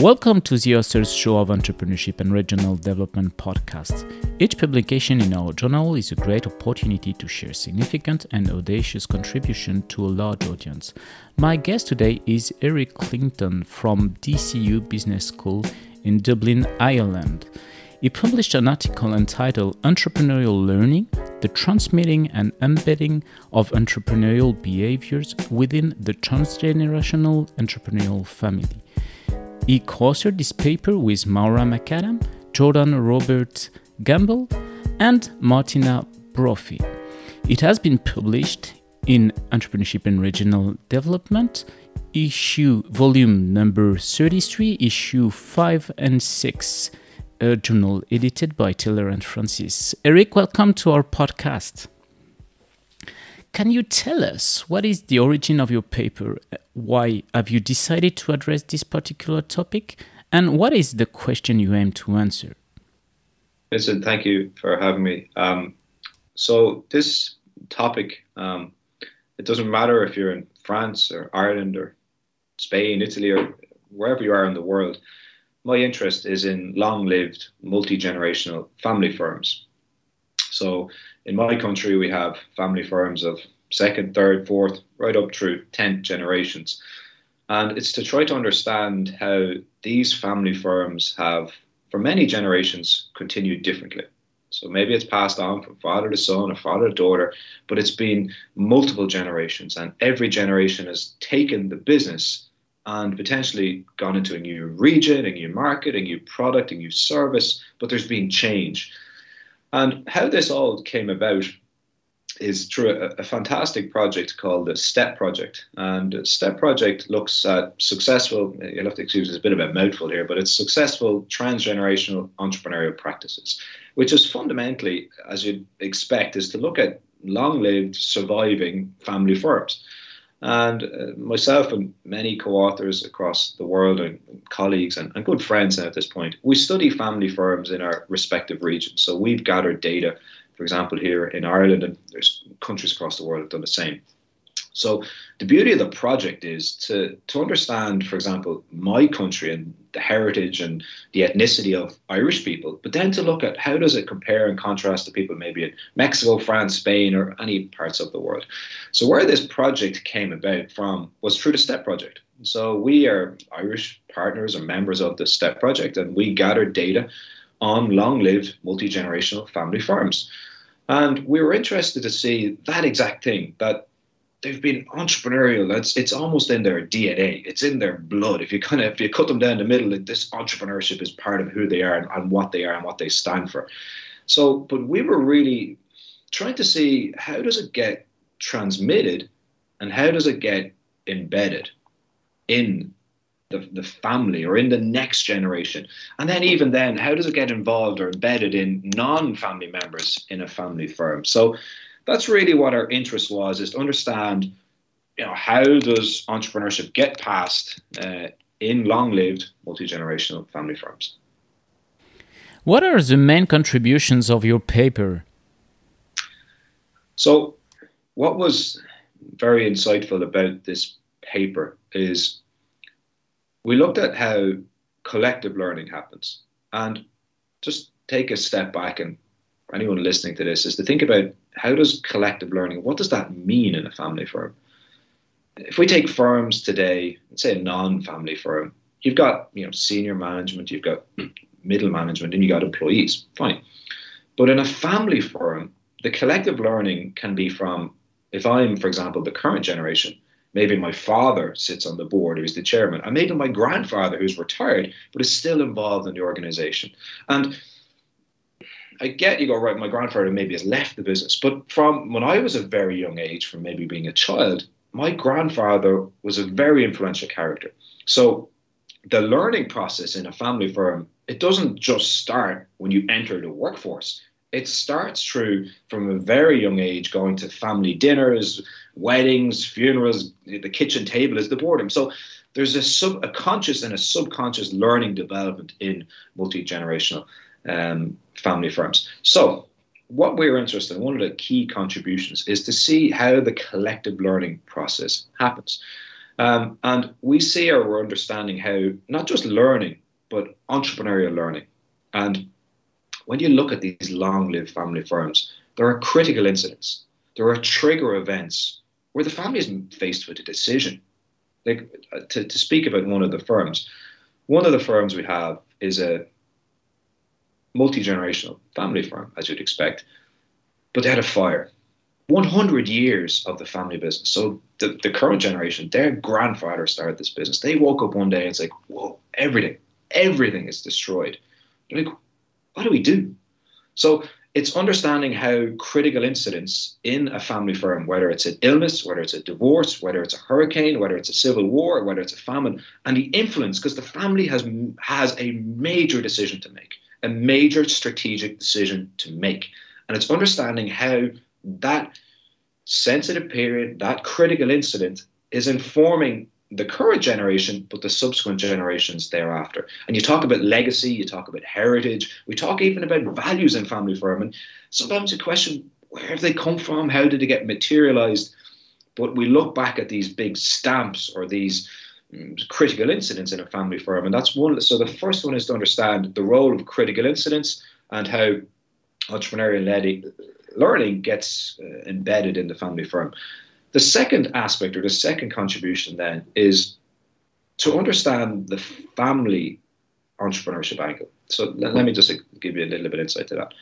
Welcome to the Authors Show of Entrepreneurship and Regional Development podcast. Each publication in our journal is a great opportunity to share significant and audacious contribution to a large audience. My guest today is Eric Clinton from DCU Business School in Dublin, Ireland. He published an article entitled Entrepreneurial Learning The Transmitting and Embedding of Entrepreneurial Behaviors Within the Transgenerational Entrepreneurial Family. He co-authored this paper with Maura McAdam, Jordan Robert Gamble, and Martina Brophy. It has been published in Entrepreneurship and Regional Development, issue volume number 33, issue 5 and 6, a journal edited by Taylor and Francis. Eric, welcome to our podcast. Can you tell us what is the origin of your paper? Why have you decided to address this particular topic? And what is the question you aim to answer? Vincent, thank you for having me. Um, so, this topic, um, it doesn't matter if you're in France or Ireland or Spain, Italy, or wherever you are in the world. My interest is in long lived, multi generational family firms. So, in my country, we have family firms of second, third, fourth, right up through 10th generations. And it's to try to understand how these family firms have, for many generations, continued differently. So maybe it's passed on from father to son or father to daughter, but it's been multiple generations, and every generation has taken the business and potentially gone into a new region, a new market, a new product, a new service, but there's been change. And how this all came about is through a, a, fantastic project called the STEP Project. And STEP Project looks at successful, you'll have to excuse it's a bit of a mouthful here, but it's successful transgenerational entrepreneurial practices, which is fundamentally, as you'd expect, is to look at long lived, surviving family firms. And uh, myself and many co authors across the world and colleagues and, and good friends at this point, we study family firms in our respective regions. So we've gathered data, for example, here in Ireland, and there's countries across the world have done the same. So the beauty of the project is to to understand, for example, my country and the heritage and the ethnicity of Irish people, but then to look at how does it compare and contrast to people maybe in Mexico, France, Spain, or any parts of the world. So where this project came about from was through the STEP project. So we are Irish partners or members of the STEP project, and we gathered data on long-lived multi-generational family farms. And we were interested to see that exact thing that they've been entrepreneurial. It's it's almost in their DNA. It's in their blood. If you kind of if you cut them down the middle, this entrepreneurship is part of who they are and, and what they are and what they stand for. So, but we were really trying to see how does it get transmitted and how does it get embedded in the, the family or in the next generation and then even then how does it get involved or embedded in non-family members in a family firm so that's really what our interest was is to understand you know how does entrepreneurship get passed uh, in long-lived multi-generational family firms? What are the main contributions of your paper? So what was very insightful about this paper is we looked at how collective learning happens. And just take a step back and anyone listening to this is to think about how does collective learning, what does that mean in a family firm? If we take firms today, say a non-family firm, you've got you know senior management, you've got middle management, and you got employees. Fine. But in a family firm, the collective learning can be from if I'm, for example, the current generation, maybe my father sits on the board who's the chairman, and maybe my grandfather who's retired but is still involved in the organization. And I get you go right. My grandfather maybe has left the business, but from when I was a very young age, from maybe being a child, my grandfather was a very influential character. So the learning process in a family firm it doesn't just start when you enter the workforce. It starts through from a very young age, going to family dinners, weddings, funerals. The kitchen table is the boredom. So there's a sub, a conscious and a subconscious learning development in multi generational um, family firms. So, what we're interested in, one of the key contributions is to see how the collective learning process happens. Um, and we see or we're understanding how not just learning, but entrepreneurial learning. And when you look at these long lived family firms, there are critical incidents, there are trigger events where the family is faced with a decision. Like uh, to, to speak about one of the firms, one of the firms we have is a multi generational family firm, as you'd expect, but they had a fire. 100 years of the family business. So the, the current generation, their grandfather started this business. They woke up one day and it's like, whoa, everything, everything is destroyed. They're like, what do we do? So it's understanding how critical incidents in a family firm, whether it's an illness, whether it's a divorce, whether it's a hurricane, whether it's a civil war, whether it's a famine, and the influence, because the family has has a major decision to make, a major strategic decision to make, and it's understanding how that sensitive period, that critical incident, is informing the current generation, but the subsequent generations thereafter. And you talk about legacy, you talk about heritage, we talk even about values in family firm. And sometimes you question where have they come from? How did they get materialized? But we look back at these big stamps or these critical incidents in a family firm. And that's one. So the first one is to understand the role of critical incidents and how entrepreneurial learning gets uh, embedded in the family firm. The second aspect or the second contribution then is to understand the family entrepreneurship angle. So let, let me just give you a little bit of insight to that.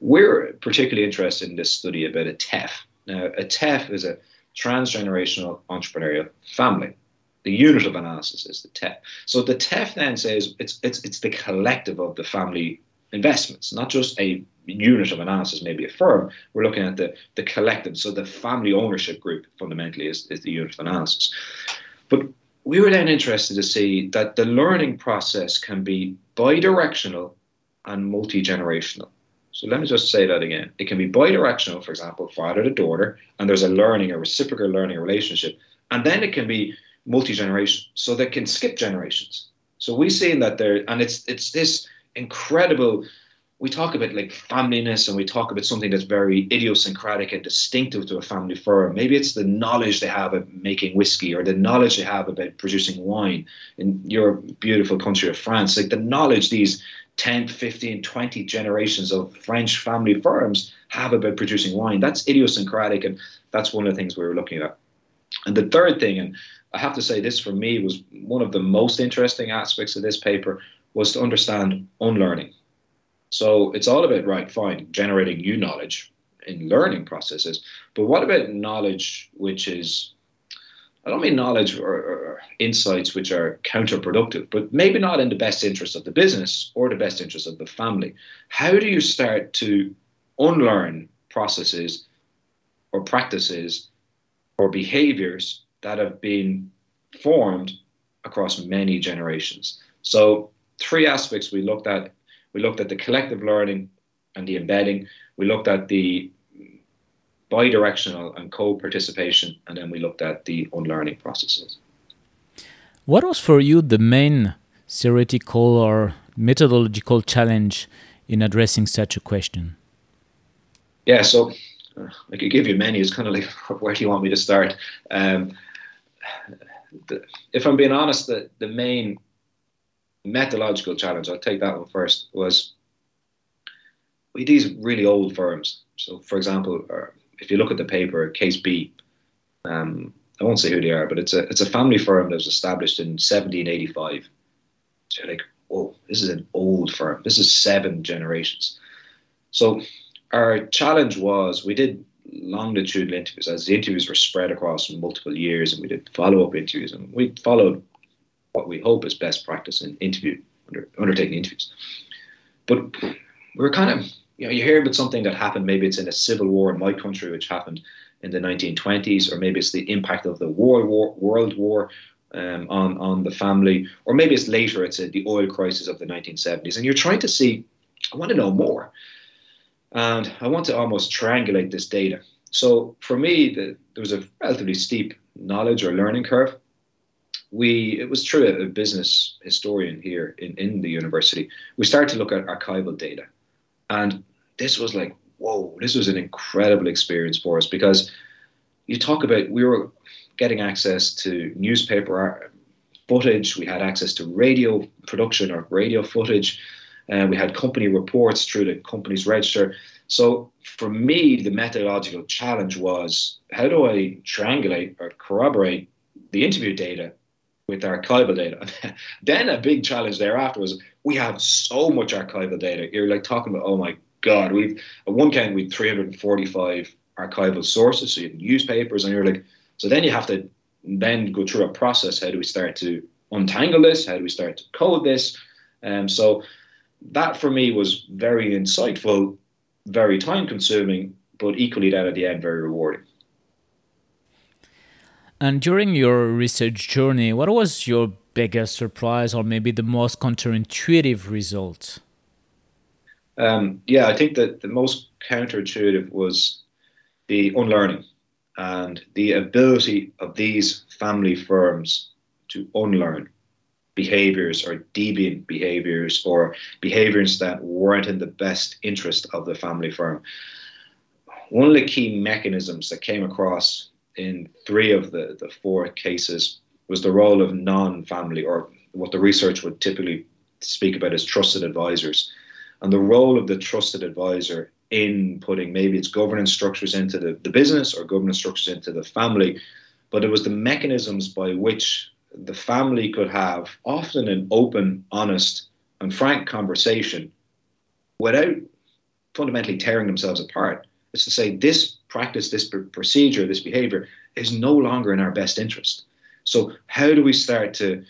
We're particularly interested in this study about a TEF. Now, a TEF is a transgenerational entrepreneurial family. The unit of analysis is the TEF. So the TEF then says it's it's it's the collective of the family investments, not just a unit of analysis, maybe a firm. We're looking at the, the collective. So the family ownership group fundamentally is, is the unit of analysis. But we were then interested to see that the learning process can be bidirectional and multi generational. So let me just say that again. It can be bidirectional, for example, father to daughter, and there's a learning, a reciprocal learning relationship. And then it can be multi generation, so they can skip generations. So we've seen that there, and it's it's this incredible we talk about like familyness and we talk about something that's very idiosyncratic and distinctive to a family firm. Maybe it's the knowledge they have of making whiskey or the knowledge they have about producing wine in your beautiful country of France. Like the knowledge these 10, 15, 20 generations of French family firms have about producing wine. That's idiosyncratic and that's one of the things we were looking at. And the third thing, and I have to say this for me was one of the most interesting aspects of this paper was to understand unlearning. So it's all about, right, fine, generating new knowledge in learning processes. But what about knowledge which is, I don't mean knowledge or, or, insights which are counterproductive, but maybe not in the best interest of the business or the best interest of the family. How do you start to unlearn processes or practices or behaviors that have been formed across many generations? So three aspects we looked at. We looked at the collective learning and the embedding. We looked at the bidirectional and co-participation, and then we looked at the unlearning processes. What was for you the main theoretical or methodological challenge in addressing such a question? Yeah, so uh, I could give you many. It's kind of like, where do you want me to start? Um, the, if I'm being honest, the, the main methodological challenge, I'll take that one first, was these really old firms. So, for example, uh, if you look at the paper, Case B, um, I won't say who they are, but it's a it's a family firm that was established in 1785. So you're like, whoa, this is an old firm. This is seven generations. So our challenge was we did longitudinal interviews as the interviews were spread across multiple years, and we did follow up interviews, and we followed what we hope is best practice in interview under, undertaking interviews. But we're kind of you know you hear about something that happened. Maybe it's in a civil war in my country, which happened in the 1920s, or maybe it's the impact of the World War, World War um, on on the family, or maybe it's later. It's a, the oil crisis of the 1970s, and you're trying to see. I want to know more, and I want to almost triangulate this data. So for me, the, there was a relatively steep knowledge or learning curve we it was true a business historian here in, in the university we started to look at archival data and this was like whoa this was an incredible experience for us because you talk about we were getting access to newspaper uh, footage. We had access to radio production or radio footage. Uh, we had company reports through the company's register. So for me, the methodological challenge was how do I triangulate or corroborate the interview data with archival data? then a big challenge thereafter was we have so much archival data. You're like talking about, oh my God, we've at one count we 345 archival sources, so you have newspapers, and you're like, so then you have to then go through a process. How do we start to untangle this? How do we start to code this? And um, so that for me was very insightful, very time consuming, but equally that at the end very rewarding. And during your research journey, what was your biggest surprise or maybe the most counterintuitive result? Um, yeah, I think that the most counterintuitive was the unlearning and the ability of these family firms to unlearn behaviors or deviant behaviors or behaviors that weren't in the best interest of the family firm. One of the key mechanisms that came across in three of the, the four cases was the role of non family, or what the research would typically speak about as trusted advisors. And the role of the trusted advisor in putting maybe its governance structures into the, the business or governance structures into the family, but it was the mechanisms by which the family could have often an open, honest, and frank conversation without fundamentally tearing themselves apart. It's to say this practice, this procedure, this behavior is no longer in our best interest. So, how do we start to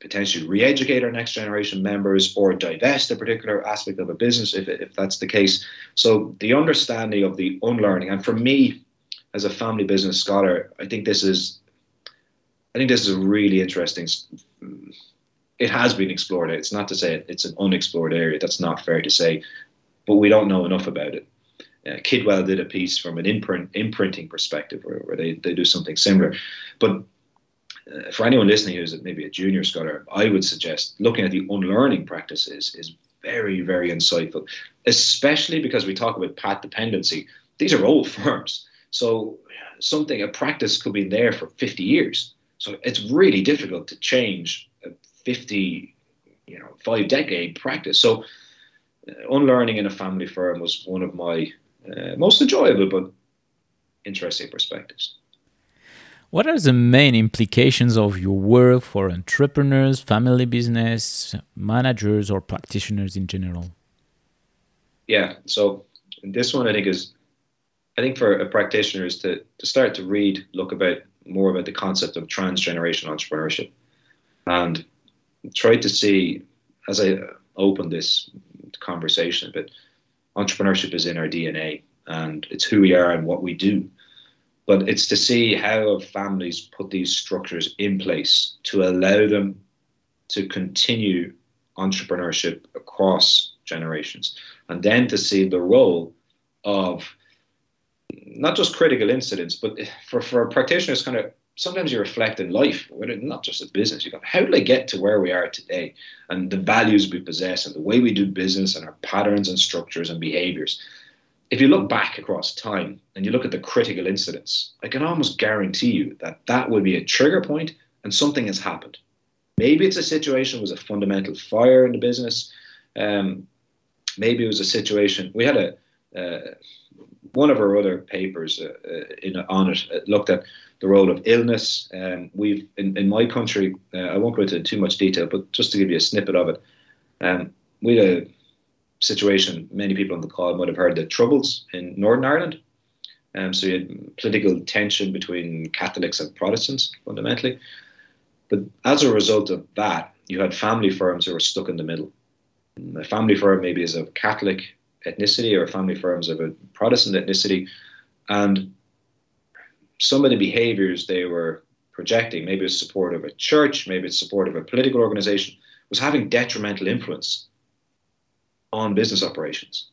potentially re-educate our next generation members or divest a particular aspect of a business if, if that's the case so the understanding of the unlearning and for me as a family business scholar i think this is i think this is a really interesting it has been explored it's not to say it's an unexplored area that's not fair to say but we don't know enough about it uh, Kidwell did a piece from an imprint, imprinting perspective where, where they, they do something similar. But uh, for anyone listening who's maybe a junior scholar, I would suggest looking at the unlearning practices is very, very insightful, especially because we talk about path dependency. These are old firms. So something, a practice could be there for 50 years. So it's really difficult to change a 50, you know, five decade practice. So uh, unlearning in a family firm was one of my uh, most enjoyable but interesting perspectives. What are the main implications of your work for entrepreneurs, family business, managers, or practitioners in general? Yeah, so this one I think is, I think for a practitioner is to, to start to read, look about more about the concept of transgenerational entrepreneurship and try to see, as I open this conversation a bit, entrepreneurship is in our DNA and it's who we are and what we do but it's to see how families put these structures in place to allow them to continue entrepreneurship across generations. And then to see the role of not just critical incidents, but for, for practitioners, kind of sometimes you reflect in life, not just a business. You go, how did I get to where we are today, and the values we possess, and the way we do business, and our patterns and structures and behaviors if you look back across time and you look at the critical incidents, I can almost guarantee you that that would be a trigger point and something has happened. Maybe it's a situation was a fundamental fire in the business. Um, maybe it was a situation we had a uh, one of our other papers uh, uh in on it uh, looked at the role of illness. Um, we've in, in my country, uh, I won't go into too much detail, but just to give you a snippet of it, um, we had a situation, many people on the call might have heard the Troubles in Northern Ireland. Um, so you had political tension between Catholics and Protestants fundamentally. But as a result of that, you had family firms who were stuck in the middle. A family firm maybe is a Catholic ethnicity or family firms of a Protestant ethnicity. And some of the behaviors they were projecting, maybe it's support of a church, maybe it's support of a political organization, was having detrimental influence on business operations.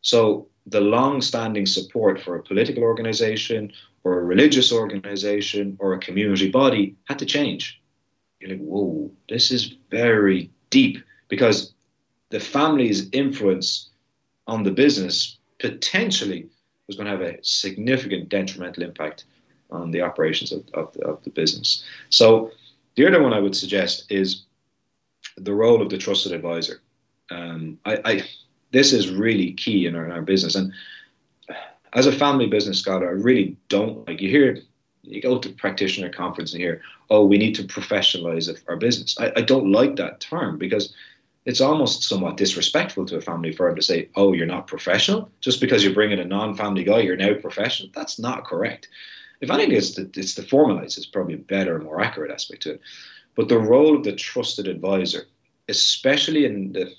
So the long-standing support for a political organization or a religious organization or a community body had to change. You're like, whoa, this is very deep because the family's influence on the business potentially was going to have a significant detrimental impact on the operations of, of, the, of the business. So the other one I would suggest is the role of the trusted advisor. Um, I, I, this is really key in our, in our business. And as a family business scholar, I really don't like you hear you go to practitioner conference and hear, oh, we need to professionalize our business. I, I don't like that term because it's almost somewhat disrespectful to a family firm to say, oh, you're not professional. Just because you bring in a non family guy, you're now professional. That's not correct. If anything, it's the, it's the formalized, it's probably a better, more accurate aspect to it. But the role of the trusted advisor, especially in the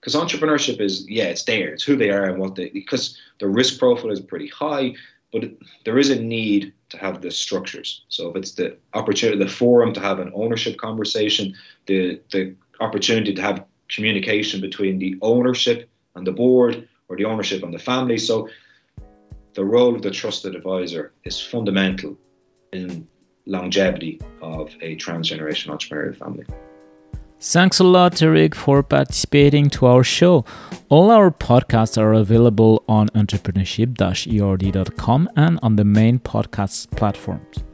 because entrepreneurship is yeah it's there it's who they are and what they because the risk profile is pretty high but it, there is a need to have the structures so if it's the opportunity the forum to have an ownership conversation the the opportunity to have communication between the ownership and the board or the ownership and the family so the role of the trusted advisor is fundamental in longevity of a transgenerational entrepreneurial family Thanks a lot, Eric, for participating to our show. All our podcasts are available on entrepreneurship-erd.com and on the main podcast platforms.